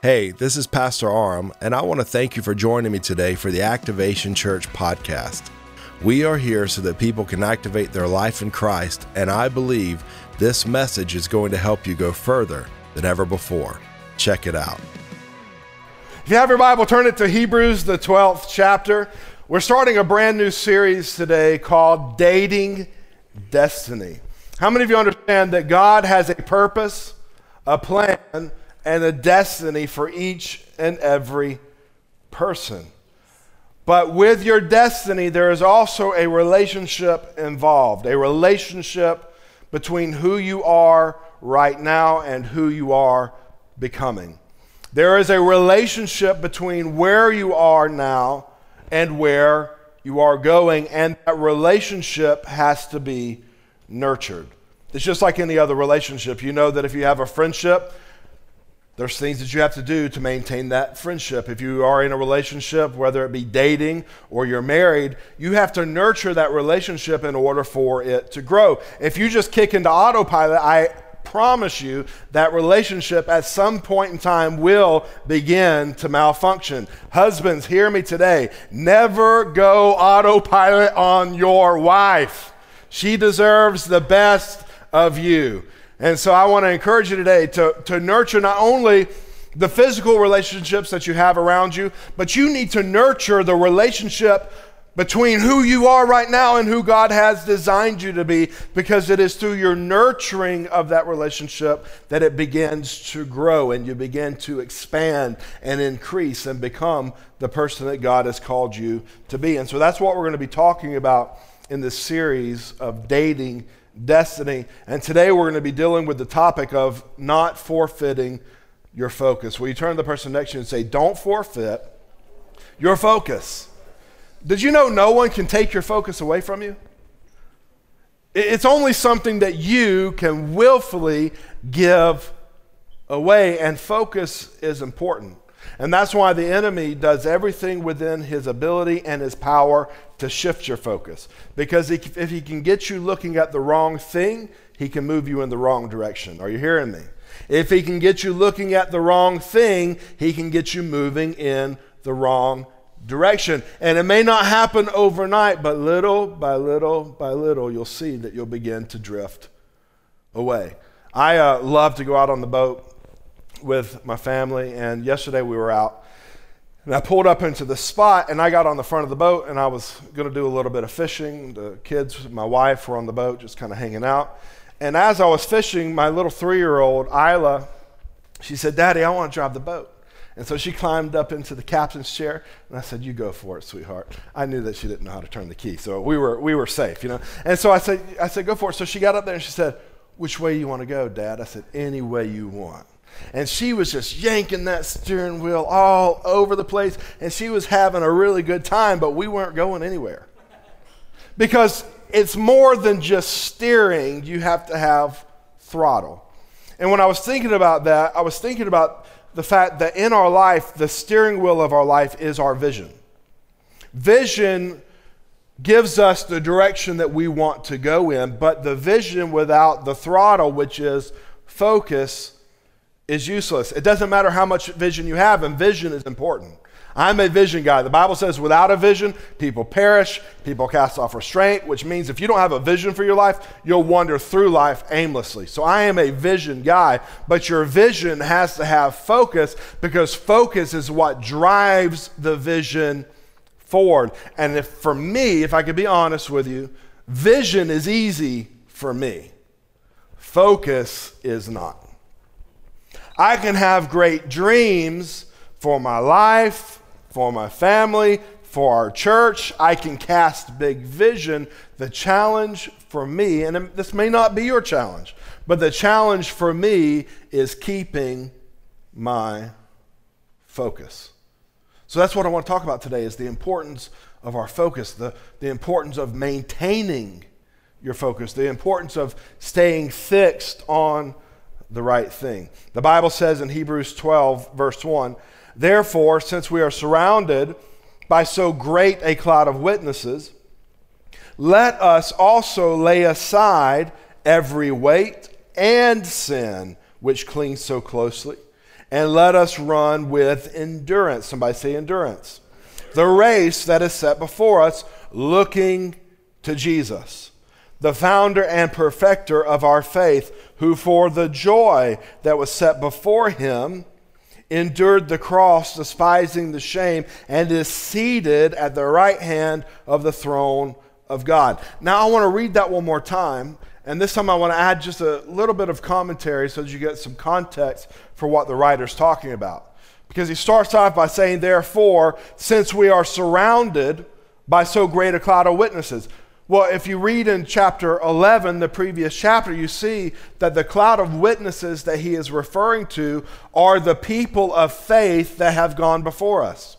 Hey, this is Pastor Aram, and I want to thank you for joining me today for the Activation Church podcast. We are here so that people can activate their life in Christ, and I believe this message is going to help you go further than ever before. Check it out. If you have your Bible, turn it to Hebrews, the 12th chapter. We're starting a brand new series today called Dating Destiny. How many of you understand that God has a purpose, a plan, and a destiny for each and every person? But with your destiny, there is also a relationship involved, a relationship between who you are right now and who you are becoming. There is a relationship between where you are now and where you are going, and that relationship has to be nurtured. It's just like any other relationship. You know that if you have a friendship, there's things that you have to do to maintain that friendship. If you are in a relationship, whether it be dating or you're married, you have to nurture that relationship in order for it to grow. If you just kick into autopilot, I promise you that relationship at some point in time will begin to malfunction. Husbands, hear me today. Never go autopilot on your wife. She deserves the best of you. And so I want to encourage you today to, to nurture not only the physical relationships that you have around you, but you need to nurture the relationship between who you are right now and who God has designed you to be, because it is through your nurturing of that relationship that it begins to grow and you begin to expand and increase and become the person that God has called you to be. And so that's what we're going to be talking about in this series of dating destiny. And today we're going to be dealing with the topic of not forfeiting your focus. Will you turn to the person next to you and say, Don't forfeit your focus? Did you know no one can take your focus away from you? It's only something that you can willfully give away, and focus is important. And that's why the enemy does everything within his ability and his power to shift your focus. Because if he can get you looking at the wrong thing, he can move you in the wrong direction. Are you hearing me? If he can get you looking at the wrong thing, he can get you moving in the wrong direction. And it may not happen overnight, but little by little by little, you'll see that you'll begin to drift away. I uh, love to go out on the boat with my family, and yesterday we were out. And I pulled up into the spot and I got on the front of the boat and I was going to do a little bit of fishing. The kids, my wife were on the boat just kind of hanging out. And as I was fishing, my little three year old, Isla, she said, Daddy, I want to drive the boat. And so she climbed up into the captain's chair, and I said, "You go for it, sweetheart." I knew that she didn't know how to turn the key, so we were we were safe, you know. And so I said, "I said, go for it." So she got up there and she said, "Which way you want to go, Dad?" I said, "Any way you want." And she was just yanking that steering wheel all over the place. And she was having a really good time, but we weren't going anywhere. Because it's more than just steering, you have to have throttle. And when I was thinking about that, I was thinking about the fact that in our life, the steering wheel of our life is our vision. Vision gives us the direction that we want to go in, but the vision without the throttle, which is focus, is useless. It doesn't matter how much vision you have, and vision is important. I'm a vision guy. The Bible says without a vision, people perish, people cast off restraint, which means if you don't have a vision for your life, you'll wander through life aimlessly. So I am a vision guy, but your vision has to have focus because focus is what drives the vision forward. And if for me, if I could be honest with you, vision is easy for me. Focus is not. I can have great dreams for my life, for my family, for our church. I can cast big vision. The challenge for me, and this may not be your challenge, but the challenge for me is keeping my focus. So that's what I want to talk about today is the importance of our focus, the, the importance of maintaining your focus, the importance of staying fixed on the right thing. The Bible says in Hebrews 12, verse 1 Therefore, since we are surrounded by so great a cloud of witnesses, let us also lay aside every weight and sin which clings so closely, and let us run with endurance. Somebody say endurance. The race that is set before us, looking to Jesus, the founder and perfecter of our faith, who for the joy that was set before him endured the cross, despising the shame, and is seated at the right hand of the throne of God. Now, I want to read that one more time. And this time I want to add just a little bit of commentary so that you get some context for what the writer's talking about. Because he starts off by saying, Therefore, since we are surrounded by so great a cloud of witnesses. Well, if you read in chapter 11, the previous chapter, you see that the cloud of witnesses that he is referring to are the people of faith that have gone before us.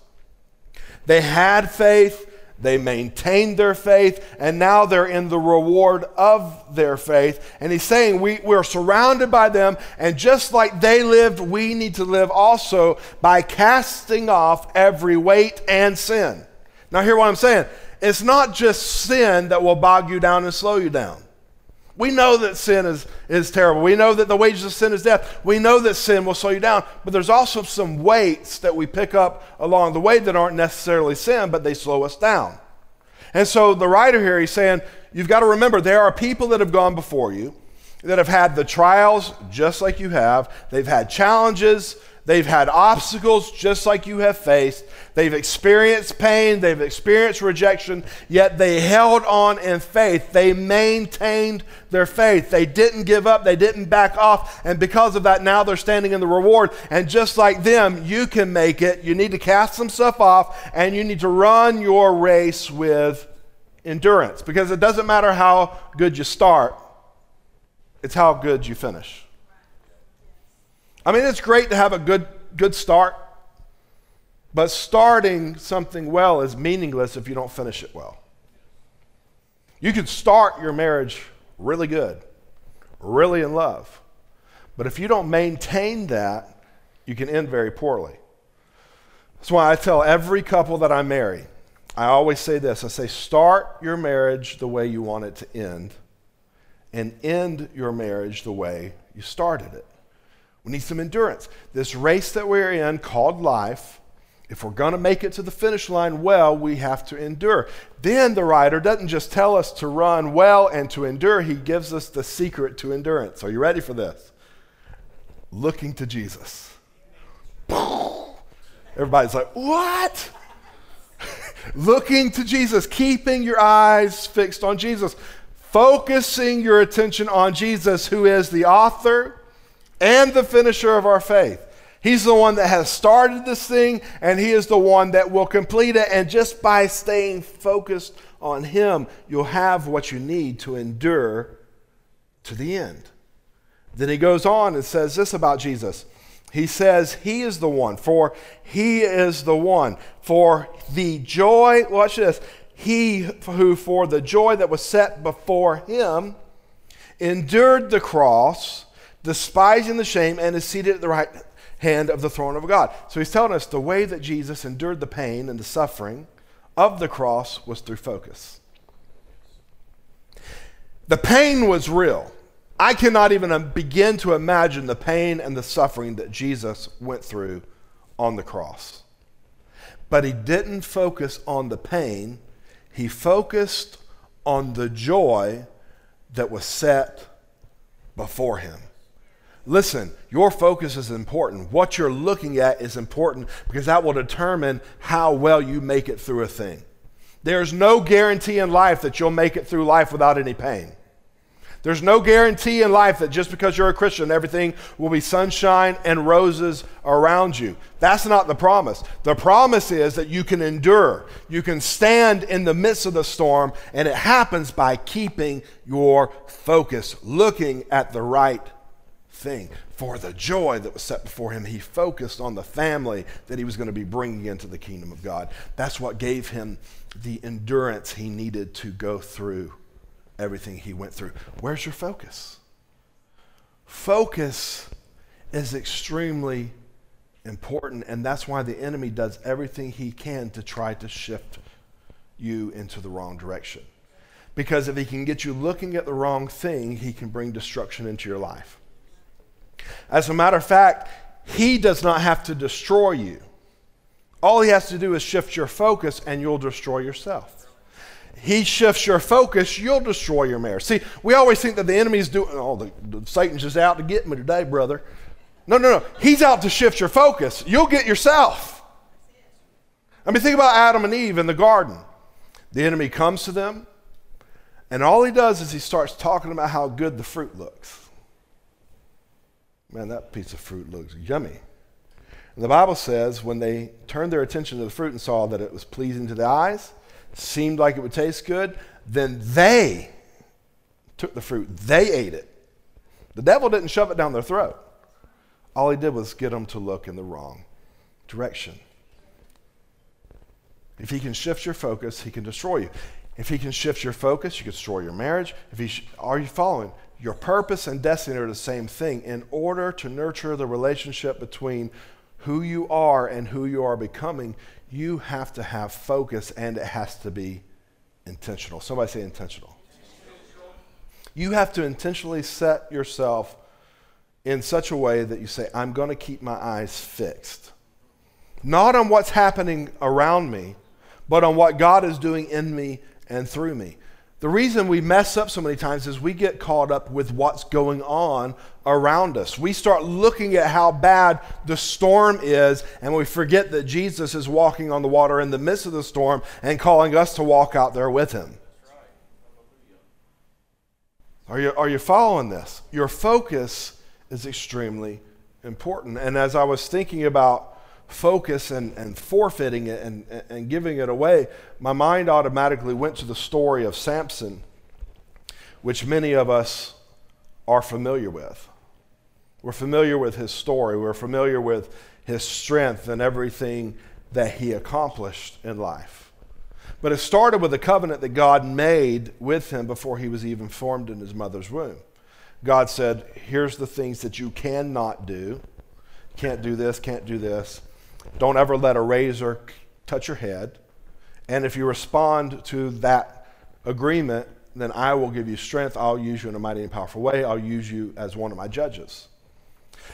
They had faith, they maintained their faith, and now they're in the reward of their faith. And he's saying we, we're surrounded by them, and just like they lived, we need to live also by casting off every weight and sin. Now, hear what I'm saying. It's not just sin that will bog you down and slow you down. We know that sin is, is terrible. We know that the wages of sin is death. We know that sin will slow you down. But there's also some weights that we pick up along the way that aren't necessarily sin, but they slow us down. And so the writer here, he's saying, you've got to remember there are people that have gone before you that have had the trials just like you have. They've had challenges, They've had obstacles just like you have faced. They've experienced pain. They've experienced rejection, yet they held on in faith. They maintained their faith. They didn't give up. They didn't back off. And because of that, now they're standing in the reward. And just like them, you can make it. You need to cast some stuff off and you need to run your race with endurance because it doesn't matter how good you start, it's how good you finish. I mean, it's great to have a good, good start, but starting something well is meaningless if you don't finish it well. You can start your marriage really good, really in love, but if you don't maintain that, you can end very poorly. That's why I tell every couple that I marry, I always say this I say, start your marriage the way you want it to end, and end your marriage the way you started it. We need some endurance. This race that we're in called life, if we're going to make it to the finish line well, we have to endure. Then the writer doesn't just tell us to run well and to endure, he gives us the secret to endurance. Are you ready for this? Looking to Jesus. Everybody's like, what? Looking to Jesus, keeping your eyes fixed on Jesus, focusing your attention on Jesus, who is the author and the finisher of our faith. He's the one that has started this thing, and He is the one that will complete it. And just by staying focused on Him, you'll have what you need to endure to the end. Then He goes on and says this about Jesus. He says, He is the one, for He is the one. For the joy, watch this, He who for the joy that was set before Him endured the cross despising the shame, and is seated at the right hand of the throne of God. So he's telling us the way that Jesus endured the pain and the suffering of the cross was through focus. The pain was real. I cannot even um, begin to imagine the pain and the suffering that Jesus went through on the cross. But he didn't focus on the pain, he focused on the joy that was set before him. Listen, your focus is important. What you're looking at is important because that will determine how well you make it through a thing. There's no guarantee in life that you'll make it through life without any pain. There's no guarantee in life that just because you're a Christian, everything will be sunshine and roses around you. That's not the promise. The promise is that you can endure, you can stand in the midst of the storm, and it happens by keeping your focus, looking at the right thing. For the joy that was set before him, he focused on the family that he was going to be bringing into the kingdom of God. That's what gave him the endurance he needed to go through everything he went through. Where's your focus? Focus is extremely important, and that's why the enemy does everything he can to try to shift you into the wrong direction. Because if he can get you looking at the wrong thing, he can bring destruction into your life. As a matter of fact, He does not have to destroy you. All he has to do is shift your focus and you'll destroy yourself. He shifts your focus, you'll destroy your marriage. See, we always think that the enemy's doing, oh, the, the, Satan's just out to get me today, brother. No, no, no. He's out to shift your focus. You'll get yourself. I mean, think about Adam and Eve in the garden. The enemy comes to them, and all he does is he starts talking about how good the fruit looks. Man, that piece of fruit looks yummy. And the Bible says when they turned their attention to the fruit and saw that it was pleasing to the eyes, seemed like it would taste good, then they took the fruit. They ate it. The devil didn't shove it down their throat. All he did was get them to look in the wrong direction. If he can shift your focus, he can destroy you. If he can shift your focus, you can destroy your marriage. If he sh- are you following? Your purpose and destiny are the same thing. In order to nurture the relationship between who you are and who you are becoming, you have to have focus and it has to be intentional. Somebody say intentional. You have to intentionally set yourself in such a way that you say, I'm going to keep my eyes fixed. Not on what's happening around me, but on what God is doing in me and through me. The reason we mess up so many times is we get caught up with what's going on around us. We start looking at how bad the storm is, and we forget that Jesus is walking on the water in the midst of the storm and calling us to walk out there with him. Are you, are you following this? Your focus is extremely important. And as I was thinking about focus and, and forfeiting it and, and giving it away, my mind automatically went to the story of Samson, which many of us are familiar with. We're familiar with his story, we're familiar with his strength and everything that he accomplished in life. But it started with a covenant that God made with him before he was even formed in his mother's womb. God said, Here's the things that you cannot do. Can't do this, can't do this. Don't ever let a razor touch your head. And if you respond to that agreement, then I will give you strength. I'll use you in a mighty and powerful way. I'll use you as one of my judges.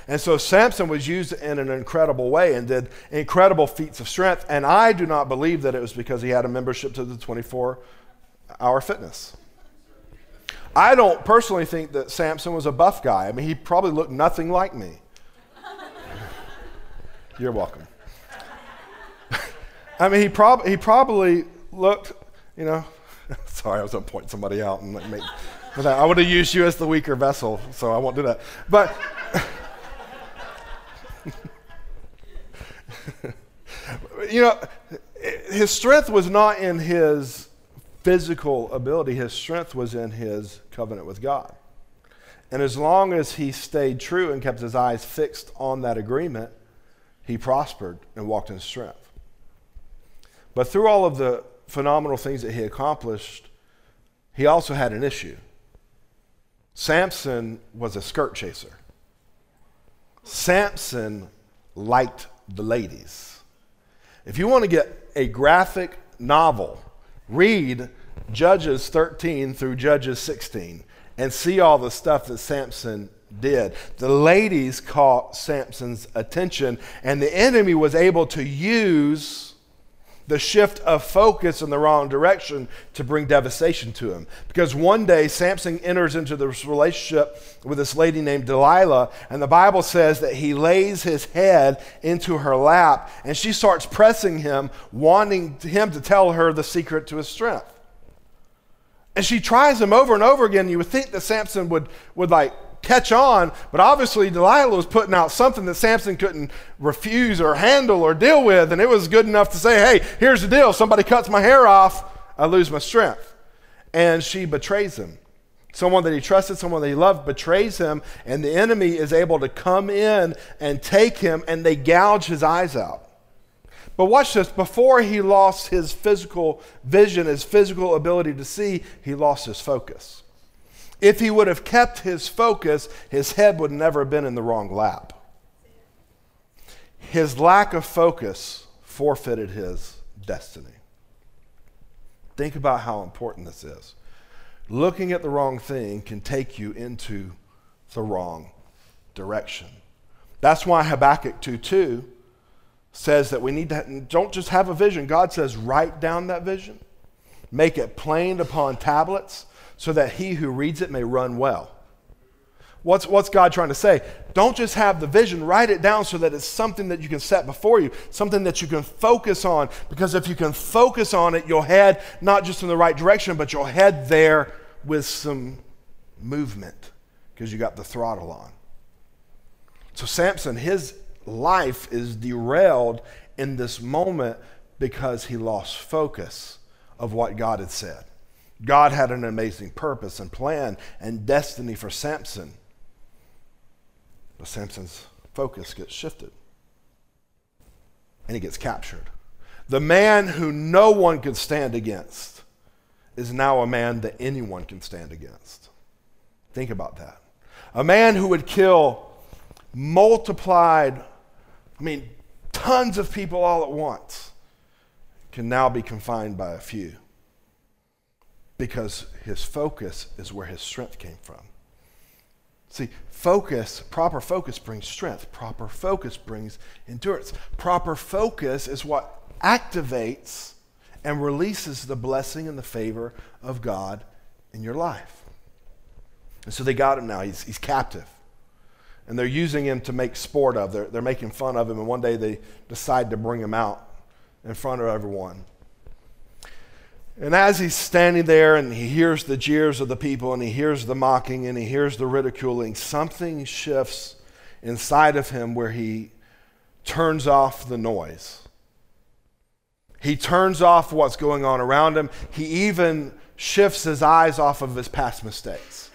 And so Samson was used in an incredible way and did incredible feats of strength. And I do not believe that it was because he had a membership to the 24 hour fitness. I don't personally think that Samson was a buff guy. I mean, he probably looked nothing like me. You're welcome. I mean, he, prob- he probably looked, you know, sorry, I was going to point somebody out and make, but I would have used you as the weaker vessel, so I won't do that. But you know, his strength was not in his physical ability, his strength was in his covenant with God. And as long as he stayed true and kept his eyes fixed on that agreement, he prospered and walked in strength. But through all of the phenomenal things that he accomplished, he also had an issue. Samson was a skirt chaser. Samson liked the ladies. If you want to get a graphic novel, read Judges 13 through Judges 16 and see all the stuff that Samson did. The ladies caught Samson's attention, and the enemy was able to use the shift of focus in the wrong direction to bring devastation to him. Because one day Samson enters into this relationship with this lady named Delilah, and the Bible says that he lays his head into her lap, and she starts pressing him, wanting him to tell her the secret to his strength. And she tries him over and over again. You would think that Samson would, would like catch on, but obviously Delilah was putting out something that Samson couldn't refuse or handle or deal with, and it was good enough to say, hey, here's the deal somebody cuts my hair off, I lose my strength. And she betrays him. Someone that he trusted, someone that he loved, betrays him, and the enemy is able to come in and take him, and they gouge his eyes out. But watch this before he lost his physical vision, his physical ability to see, he lost his focus. If he would have kept his focus, his head would never have been in the wrong lap. His lack of focus forfeited his destiny. Think about how important this is. Looking at the wrong thing can take you into the wrong direction. That's why Habakkuk 2 2 says that we need to, don't just have a vision. God says, write down that vision, make it plain upon tablets, so that he who reads it may run well. What's, what's God trying to say? Don't just have the vision, write it down so that it's something that you can set before you, something that you can focus on. Because if you can focus on it, you'll head not just in the right direction, but you'll head there with some movement because you got the throttle on. So, Samson, his life is derailed in this moment because he lost focus of what God had said. God had an amazing purpose and plan and destiny for Samson. But Samson's focus gets shifted and he gets captured. The man who no one could stand against is now a man that anyone can stand against. Think about that. A man who would kill multiplied, I mean, tons of people all at once can now be confined by a few because his focus is where his strength came from. See, focus, proper focus brings strength. Proper focus brings endurance. Proper focus is what activates and releases the blessing and the favor of God in your life. And so they got him now. He's, he's captive. And they're using him to make sport of. They're, they're making fun of him. And one day they decide to bring him out in front of everyone. And as he's standing there and he hears the jeers of the people and he hears the mocking and he hears the ridiculing, something shifts inside of him where he turns off the noise. He turns off what's going on around him. He even shifts his eyes off of his past mistakes.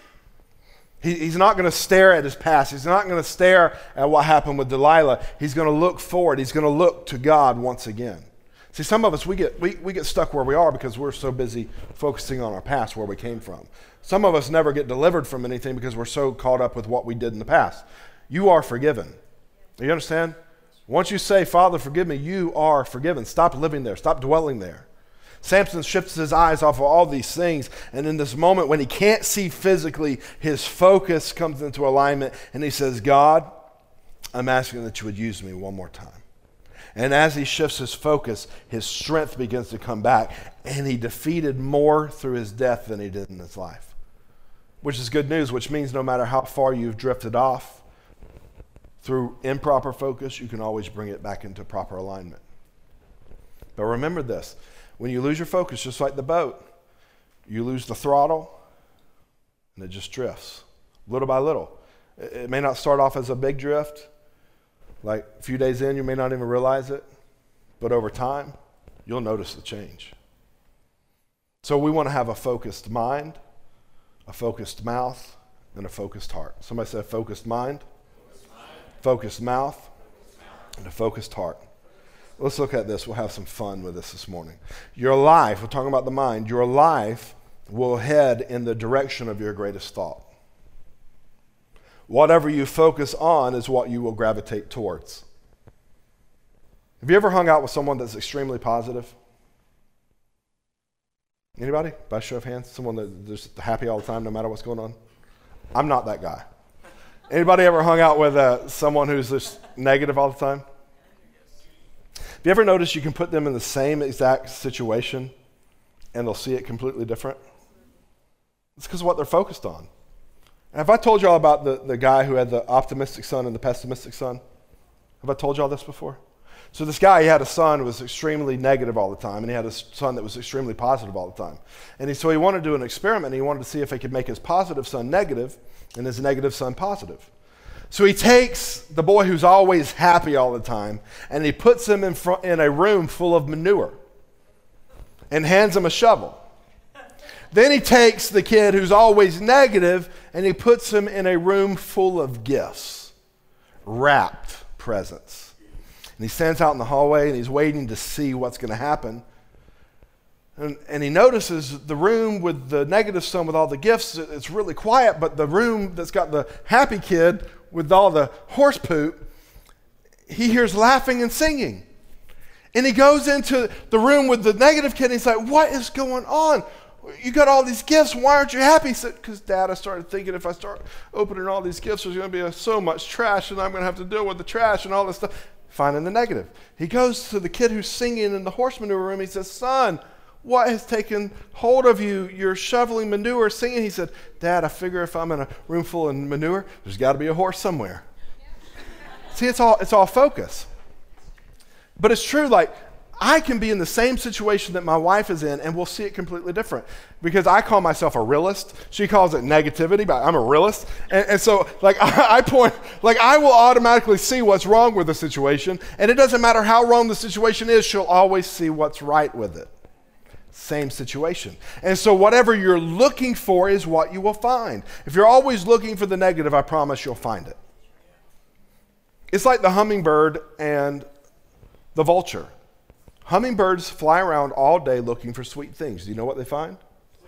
He, he's not going to stare at his past. He's not going to stare at what happened with Delilah. He's going to look forward. He's going to look to God once again. See, some of us, we get, we, we get stuck where we are because we're so busy focusing on our past, where we came from. Some of us never get delivered from anything because we're so caught up with what we did in the past. You are forgiven. Do you understand? Once you say, Father, forgive me, you are forgiven. Stop living there, stop dwelling there. Samson shifts his eyes off of all these things, and in this moment when he can't see physically, his focus comes into alignment, and he says, God, I'm asking that you would use me one more time. And as he shifts his focus, his strength begins to come back. And he defeated more through his death than he did in his life. Which is good news, which means no matter how far you've drifted off through improper focus, you can always bring it back into proper alignment. But remember this when you lose your focus, just like the boat, you lose the throttle and it just drifts little by little. It may not start off as a big drift, like a few days in, you may not even realize it, but over time, you'll notice the change. So we want to have a focused mind, a focused mouth, and a focused heart. Somebody said focused mind, focused, mind. focused mouth, focused mouth, and a focused heart. Let's look at this. We'll have some fun with this this morning. Your life, we're talking about the mind, your life will head in the direction of your greatest thought. Whatever you focus on is what you will gravitate towards. Have you ever hung out with someone that's extremely positive? Anybody? By show of hands, someone that's just happy all the time, no matter what's going on. I'm not that guy. Anybody ever hung out with uh, someone who's just negative all the time? Have you ever noticed you can put them in the same exact situation and they'll see it completely different? It's because of what they're focused on. Have I told y'all about the, the guy who had the optimistic son and the pessimistic son? Have I told y'all this before? So this guy, he had a son who was extremely negative all the time, and he had a son that was extremely positive all the time. And he, so he wanted to do an experiment, and he wanted to see if he could make his positive son negative and his negative son positive. So he takes the boy who's always happy all the time, and he puts him in, front, in a room full of manure and hands him a shovel. Then he takes the kid who's always negative and he puts him in a room full of gifts, wrapped presents. And he stands out in the hallway and he's waiting to see what's going to happen. And, and, he notices the room with the negative son with all the gifts, it's really quiet, but the room that's got the happy kid with all the horse poop, he hears laughing and singing. And he goes into the room with the negative kid and he's like, What is going on? You got all these gifts. Why aren't you happy? Because, Dad, I started thinking if I start opening all these gifts, there's going to be a, so much trash, and I'm going to have to deal with the trash and all this stuff. Finding the negative. He goes to the kid who's singing in the horse manure room. He says, Son, what has taken hold of you? You're shoveling manure, singing. He said, Dad, I figure if I'm in a room full of manure, there's got to be a horse somewhere. See, it's all, it's all focus. But it's true, like, I can be in the same situation that my wife is in, and we'll see it completely different. Because I call myself a realist. She calls it negativity, but I'm a realist. And, and so, like, I, I point, like, I will automatically see what's wrong with the situation. And it doesn't matter how wrong the situation is, she'll always see what's right with it. Same situation. And so, whatever you're looking for is what you will find. If you're always looking for the negative, I promise you'll find it. It's like the hummingbird and the vulture. Hummingbirds fly around all day looking for sweet things. Do you know what they find?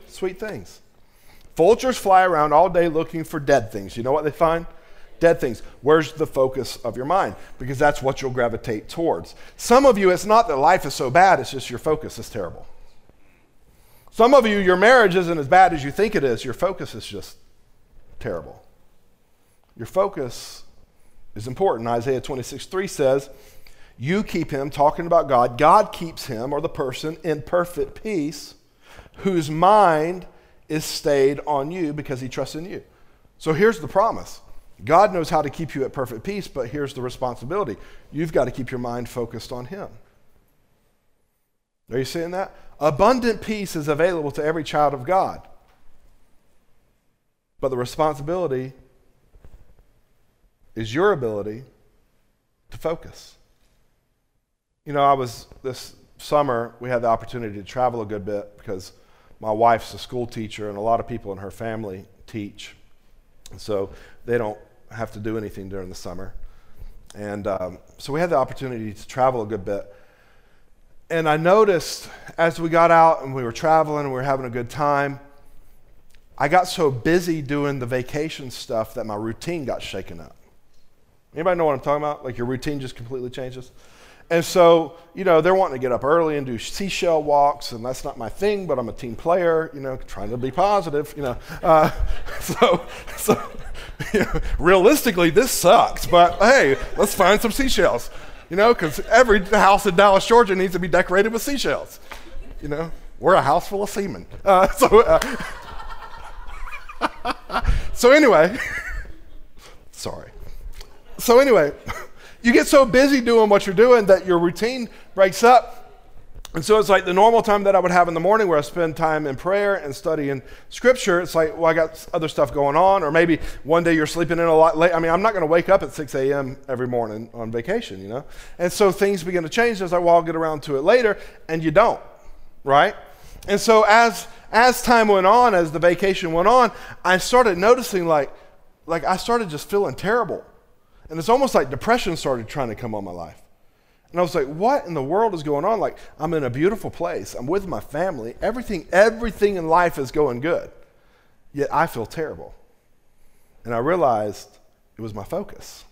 Sweet things. Vultures fly around all day looking for dead things. You know what they find? Dead things. Where's the focus of your mind? Because that's what you'll gravitate towards. Some of you, it's not that life is so bad, it's just your focus is terrible. Some of you, your marriage isn't as bad as you think it is, your focus is just terrible. Your focus is important. Isaiah 26 3 says, you keep him, talking about God, God keeps him or the person in perfect peace whose mind is stayed on you because he trusts in you. So here's the promise God knows how to keep you at perfect peace, but here's the responsibility you've got to keep your mind focused on him. Are you seeing that? Abundant peace is available to every child of God. But the responsibility is your ability to focus. You know, I was this summer, we had the opportunity to travel a good bit because my wife's a school teacher and a lot of people in her family teach. So they don't have to do anything during the summer. And um, so we had the opportunity to travel a good bit. And I noticed as we got out and we were traveling and we were having a good time, I got so busy doing the vacation stuff that my routine got shaken up. Anybody know what I'm talking about? Like your routine just completely changes? And so, you know, they're wanting to get up early and do seashell walks, and that's not my thing, but I'm a team player, you know, trying to be positive, you know. Uh, so, so you know, realistically, this sucks, but hey, let's find some seashells, you know, because every house in Dallas, Georgia needs to be decorated with seashells. You know, we're a house full of seamen. Uh, so, uh, so anyway, sorry. So anyway, you get so busy doing what you're doing that your routine breaks up. And so it's like the normal time that I would have in the morning where I spend time in prayer and studying scripture. It's like, well, I got other stuff going on. Or maybe one day you're sleeping in a lot late. I mean, I'm not going to wake up at 6 a.m. every morning on vacation, you know? And so things begin to change. It's like, well, I'll get around to it later. And you don't, right? And so as, as time went on, as the vacation went on, I started noticing like, like I started just feeling terrible. And it's almost like depression started trying to come on my life. And I was like, what in the world is going on? Like, I'm in a beautiful place. I'm with my family. Everything, everything in life is going good. Yet I feel terrible. And I realized it was my focus.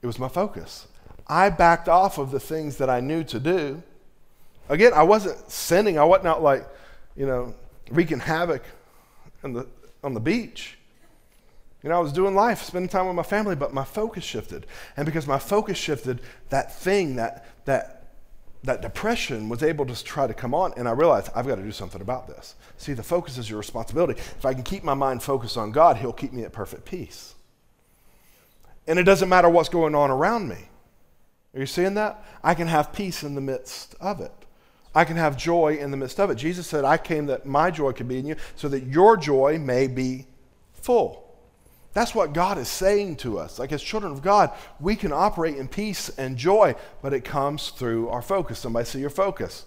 It was my focus. I backed off of the things that I knew to do. Again, I wasn't sinning. I wasn't out like, you know, wreaking havoc on the, on the beach. You know, I was doing life, spending time with my family, but my focus shifted. And because my focus shifted, that thing, that, that, that depression was able to try to come on. And I realized I've got to do something about this. See, the focus is your responsibility. If I can keep my mind focused on God, He'll keep me at perfect peace. And it doesn't matter what's going on around me. Are you seeing that? I can have peace in the midst of it. I can have joy in the midst of it. Jesus said, I came that my joy could be in you so that your joy may be full. That's what God is saying to us. Like, as children of God, we can operate in peace and joy, but it comes through our focus. Somebody see your focus.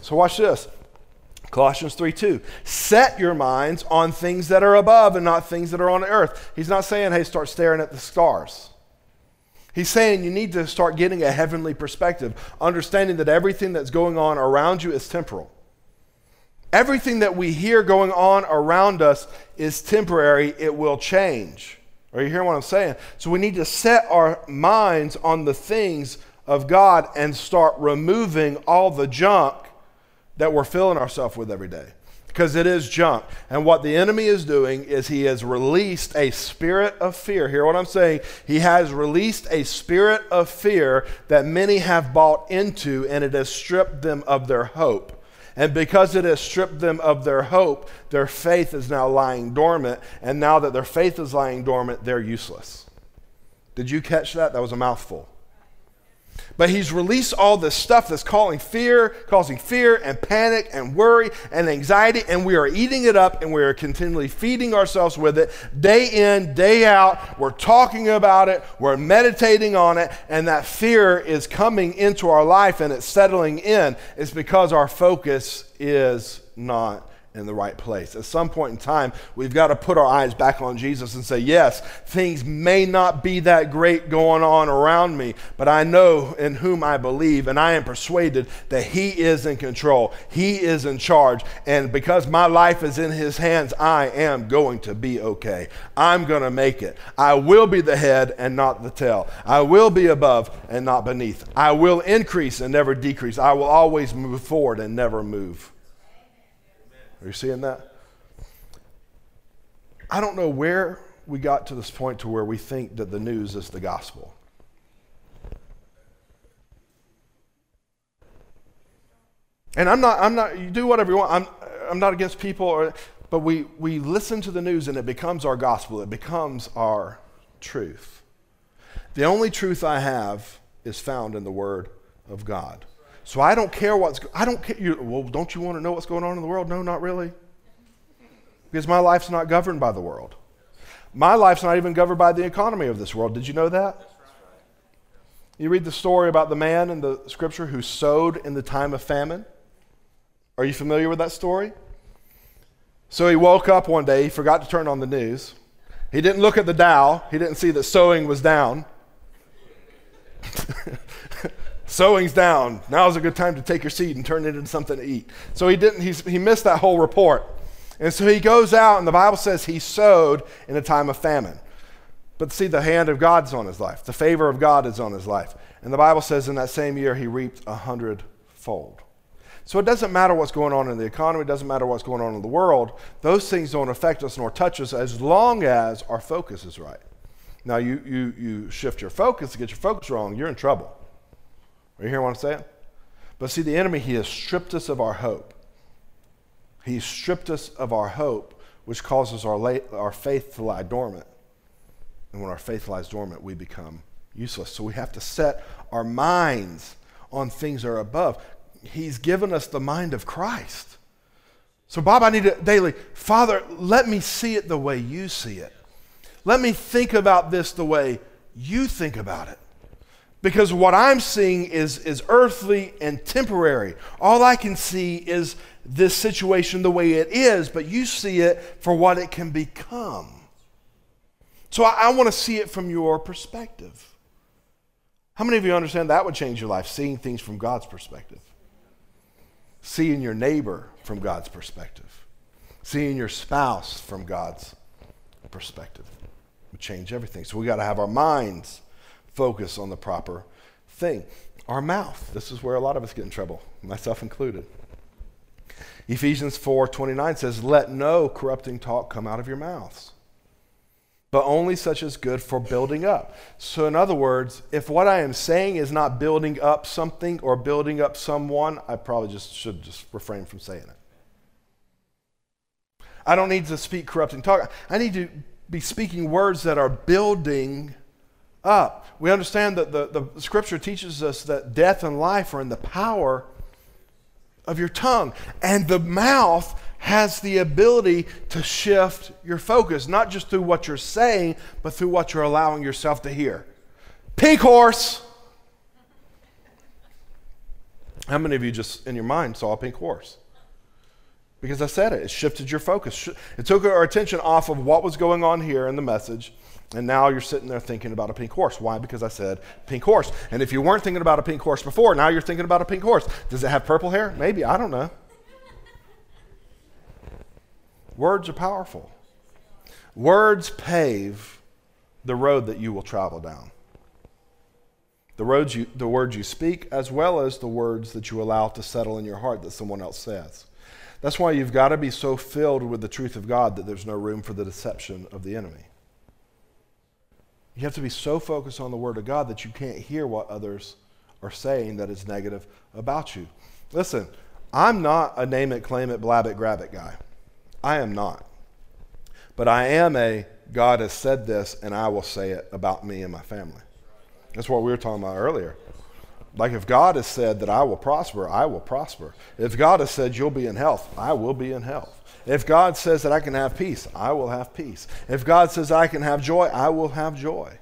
So, watch this Colossians 3 2. Set your minds on things that are above and not things that are on earth. He's not saying, hey, start staring at the stars. He's saying you need to start getting a heavenly perspective, understanding that everything that's going on around you is temporal. Everything that we hear going on around us is temporary, it will change. Are you hearing what I'm saying? So we need to set our minds on the things of God and start removing all the junk that we're filling ourselves with every day because it is junk. And what the enemy is doing is he has released a spirit of fear. Hear what I'm saying? He has released a spirit of fear that many have bought into, and it has stripped them of their hope. And because it has stripped them of their hope, their faith is now lying dormant. And now that their faith is lying dormant, they're useless. Did you catch that? That was a mouthful. But he's released all this stuff that's causing fear, causing fear and panic and worry and anxiety, and we are eating it up and we are continually feeding ourselves with it day in, day out. We're talking about it, we're meditating on it, and that fear is coming into our life and it's settling in. It's because our focus is not in the right place. At some point in time, we've got to put our eyes back on Jesus and say, Yes, things may not be that great going on around me, but I know in whom I believe, and I am persuaded that He is in control. He is in charge. And because my life is in His hands, I am going to be okay. I'm going to make it. I will be the head and not the tail. I will be above and not beneath. I will increase and never decrease. I will always move forward and never move are you seeing that? I don't know where we got to this point to where we think that the news is the gospel. And I'm not, I'm not, you do whatever you want. I'm, I'm not against people, or, but we, we listen to the news and it becomes our gospel. It becomes our truth. The only truth I have is found in the Word of God. So I don't care what's, I don't care. You, well, don't you want to know what's going on in the world? No, not really. Because my life's not governed by the world. My life's not even governed by the economy of this world. Did you know that? You read the story about the man in the scripture who sowed in the time of famine. Are you familiar with that story? So he woke up one day, he forgot to turn on the news. He didn't look at the Dow, he didn't see that sowing was down. Sowing's down. Now's a good time to take your seed and turn it into something to eat. So he didn't, he's, he missed that whole report. And so he goes out, and the Bible says he sowed in a time of famine. But see, the hand of God's on his life, the favor of God is on his life. And the Bible says in that same year he reaped a hundredfold. So it doesn't matter what's going on in the economy, it doesn't matter what's going on in the world. Those things don't affect us nor touch us as long as our focus is right. Now, you, you, you shift your focus to get your focus wrong, you're in trouble. You hearing what I'm saying? But see, the enemy, he has stripped us of our hope. He's stripped us of our hope, which causes our, late, our faith to lie dormant. And when our faith lies dormant, we become useless. So we have to set our minds on things that are above. He's given us the mind of Christ. So, Bob, I need to daily, Father, let me see it the way you see it. Let me think about this the way you think about it. Because what I'm seeing is, is earthly and temporary. All I can see is this situation the way it is, but you see it for what it can become. So I, I want to see it from your perspective. How many of you understand that would change your life, seeing things from God's perspective? Seeing your neighbor from God's perspective, seeing your spouse from God's perspective would change everything. So we got to have our minds focus on the proper thing. Our mouth. This is where a lot of us get in trouble, myself included. Ephesians 4:29 says, "Let no corrupting talk come out of your mouths, but only such as good for building up." So in other words, if what I am saying is not building up something or building up someone, I probably just should just refrain from saying it. I don't need to speak corrupting talk. I need to be speaking words that are building up. We understand that the, the scripture teaches us that death and life are in the power of your tongue. And the mouth has the ability to shift your focus, not just through what you're saying, but through what you're allowing yourself to hear. Pink horse. How many of you just in your mind saw a pink horse? Because I said it, it shifted your focus. It took our attention off of what was going on here in the message and now you're sitting there thinking about a pink horse. Why? Because I said pink horse. And if you weren't thinking about a pink horse before, now you're thinking about a pink horse. Does it have purple hair? Maybe. I don't know. Words are powerful. Words pave the road that you will travel down. The words, you, the words you speak, as well as the words that you allow to settle in your heart that someone else says. That's why you've got to be so filled with the truth of God that there's no room for the deception of the enemy. You have to be so focused on the Word of God that you can't hear what others are saying that is negative about you. Listen, I'm not a name it, claim it, blab it, grab it guy. I am not. But I am a God has said this and I will say it about me and my family. That's what we were talking about earlier. Like if God has said that I will prosper, I will prosper. If God has said you'll be in health, I will be in health. If God says that I can have peace, I will have peace. If God says I can have joy, I will have joy.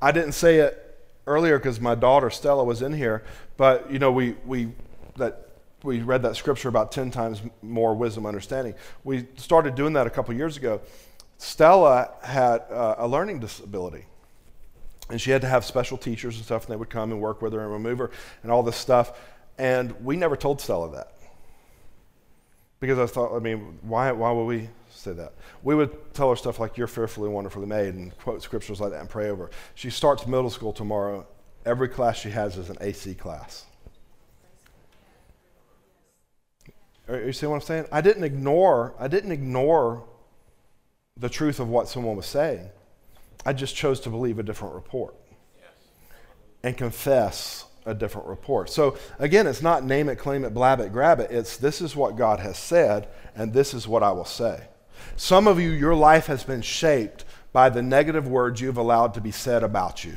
I didn't say it earlier because my daughter Stella was in here, but you know we we that we read that scripture about 10 times more wisdom understanding. We started doing that a couple years ago. Stella had uh, a learning disability and she had to have special teachers and stuff, and they would come and work with her and remove her and all this stuff. And we never told Stella that because I thought, I mean, why, why would we say that? We would tell her stuff like, You're fearfully wonderfully made, and quote scriptures like that and pray over. Her. She starts middle school tomorrow. Every class she has is an AC class. You see what I'm saying? I didn't ignore, I didn't ignore the truth of what someone was saying. I just chose to believe a different report and confess a different report. So again, it's not name it, claim it, blab it, grab it. It's this is what God has said, and this is what I will say. Some of you, your life has been shaped by the negative words you've allowed to be said about you.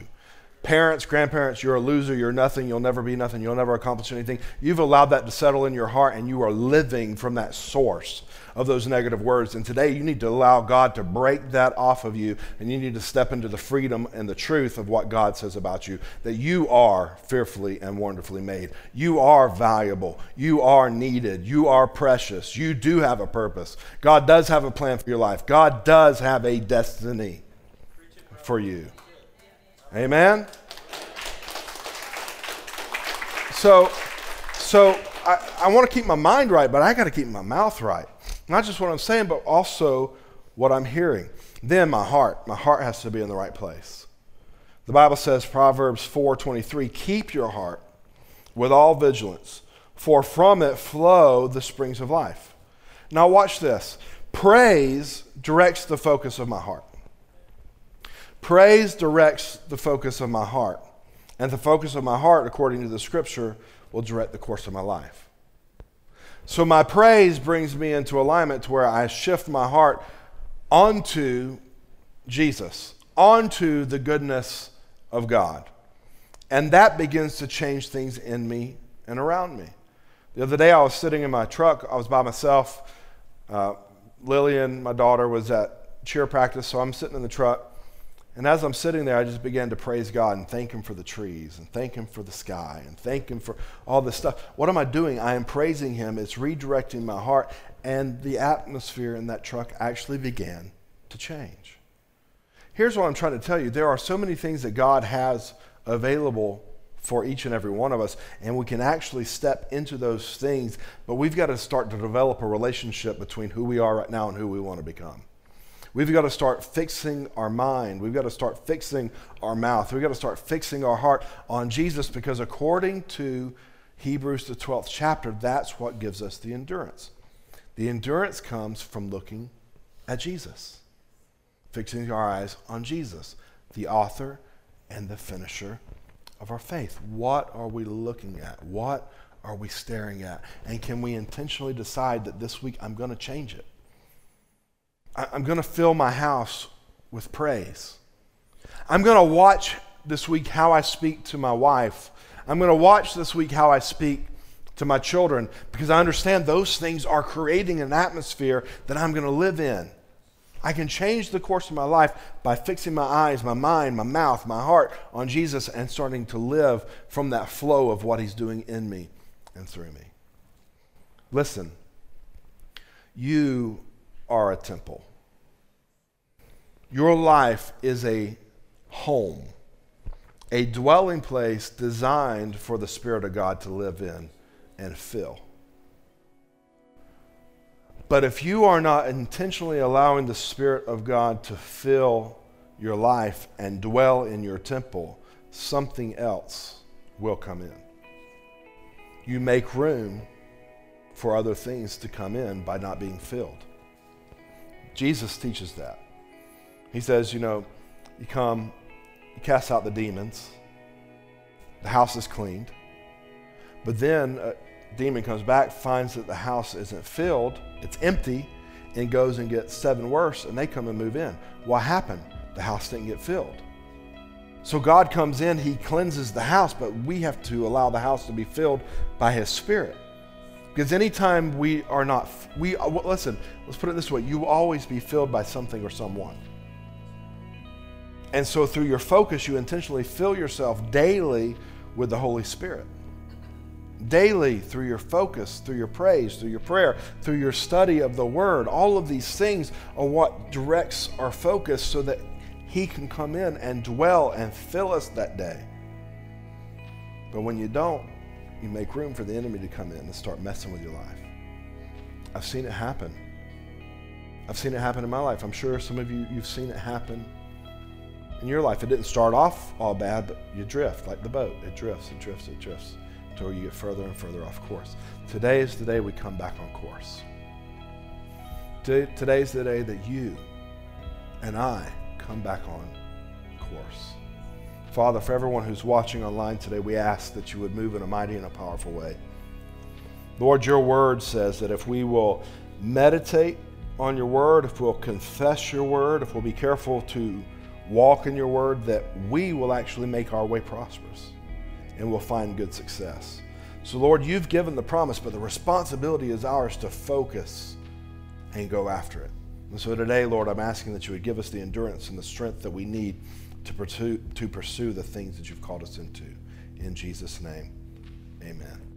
Parents, grandparents, you're a loser, you're nothing, you'll never be nothing, you'll never accomplish anything. You've allowed that to settle in your heart, and you are living from that source of those negative words. And today you need to allow God to break that off of you and you need to step into the freedom and the truth of what God says about you that you are fearfully and wonderfully made. You are valuable. You are needed. You are precious. You do have a purpose. God does have a plan for your life. God does have a destiny for you. Amen. So, so I, I want to keep my mind right, but I got to keep my mouth right. Not just what I'm saying, but also what I'm hearing. Then my heart, my heart has to be in the right place. The Bible says, Proverbs 4:23, keep your heart with all vigilance, for from it flow the springs of life. Now watch this. Praise directs the focus of my heart. Praise directs the focus of my heart. And the focus of my heart, according to the scripture, will direct the course of my life. So my praise brings me into alignment to where I shift my heart onto Jesus, onto the goodness of God. And that begins to change things in me and around me. The other day I was sitting in my truck, I was by myself. Uh, Lillian, my daughter, was at cheer practice, so I'm sitting in the truck. And as I'm sitting there, I just began to praise God and thank Him for the trees and thank Him for the sky and thank Him for all this stuff. What am I doing? I am praising Him. It's redirecting my heart. And the atmosphere in that truck actually began to change. Here's what I'm trying to tell you there are so many things that God has available for each and every one of us, and we can actually step into those things, but we've got to start to develop a relationship between who we are right now and who we want to become. We've got to start fixing our mind. We've got to start fixing our mouth. We've got to start fixing our heart on Jesus because, according to Hebrews, the 12th chapter, that's what gives us the endurance. The endurance comes from looking at Jesus, fixing our eyes on Jesus, the author and the finisher of our faith. What are we looking at? What are we staring at? And can we intentionally decide that this week I'm going to change it? I'm going to fill my house with praise. I'm going to watch this week how I speak to my wife. I'm going to watch this week how I speak to my children because I understand those things are creating an atmosphere that I'm going to live in. I can change the course of my life by fixing my eyes, my mind, my mouth, my heart on Jesus and starting to live from that flow of what He's doing in me and through me. Listen, you are a temple. Your life is a home, a dwelling place designed for the Spirit of God to live in and fill. But if you are not intentionally allowing the Spirit of God to fill your life and dwell in your temple, something else will come in. You make room for other things to come in by not being filled. Jesus teaches that. He says, you know, you come, you cast out the demons, the house is cleaned, but then a demon comes back, finds that the house isn't filled, it's empty, and goes and gets seven worse, and they come and move in. What happened? The house didn't get filled. So God comes in, He cleanses the house, but we have to allow the house to be filled by His Spirit. Because anytime we are not, we uh, listen, let's put it this way you will always be filled by something or someone. And so through your focus, you intentionally fill yourself daily with the Holy Spirit. Daily through your focus, through your praise, through your prayer, through your study of the Word. All of these things are what directs our focus so that He can come in and dwell and fill us that day. But when you don't, you make room for the enemy to come in and start messing with your life. I've seen it happen. I've seen it happen in my life. I'm sure some of you, you've seen it happen in your life. It didn't start off all bad, but you drift like the boat. It drifts, it drifts, it drifts until you get further and further off course. Today is the day we come back on course. Today is the day that you and I come back on course. Father, for everyone who's watching online today, we ask that you would move in a mighty and a powerful way. Lord, your word says that if we will meditate on your word, if we'll confess your word, if we'll be careful to walk in your word, that we will actually make our way prosperous and we'll find good success. So, Lord, you've given the promise, but the responsibility is ours to focus and go after it. And so today, Lord, I'm asking that you would give us the endurance and the strength that we need to pursue, to pursue the things that you've called us into. In Jesus' name, amen.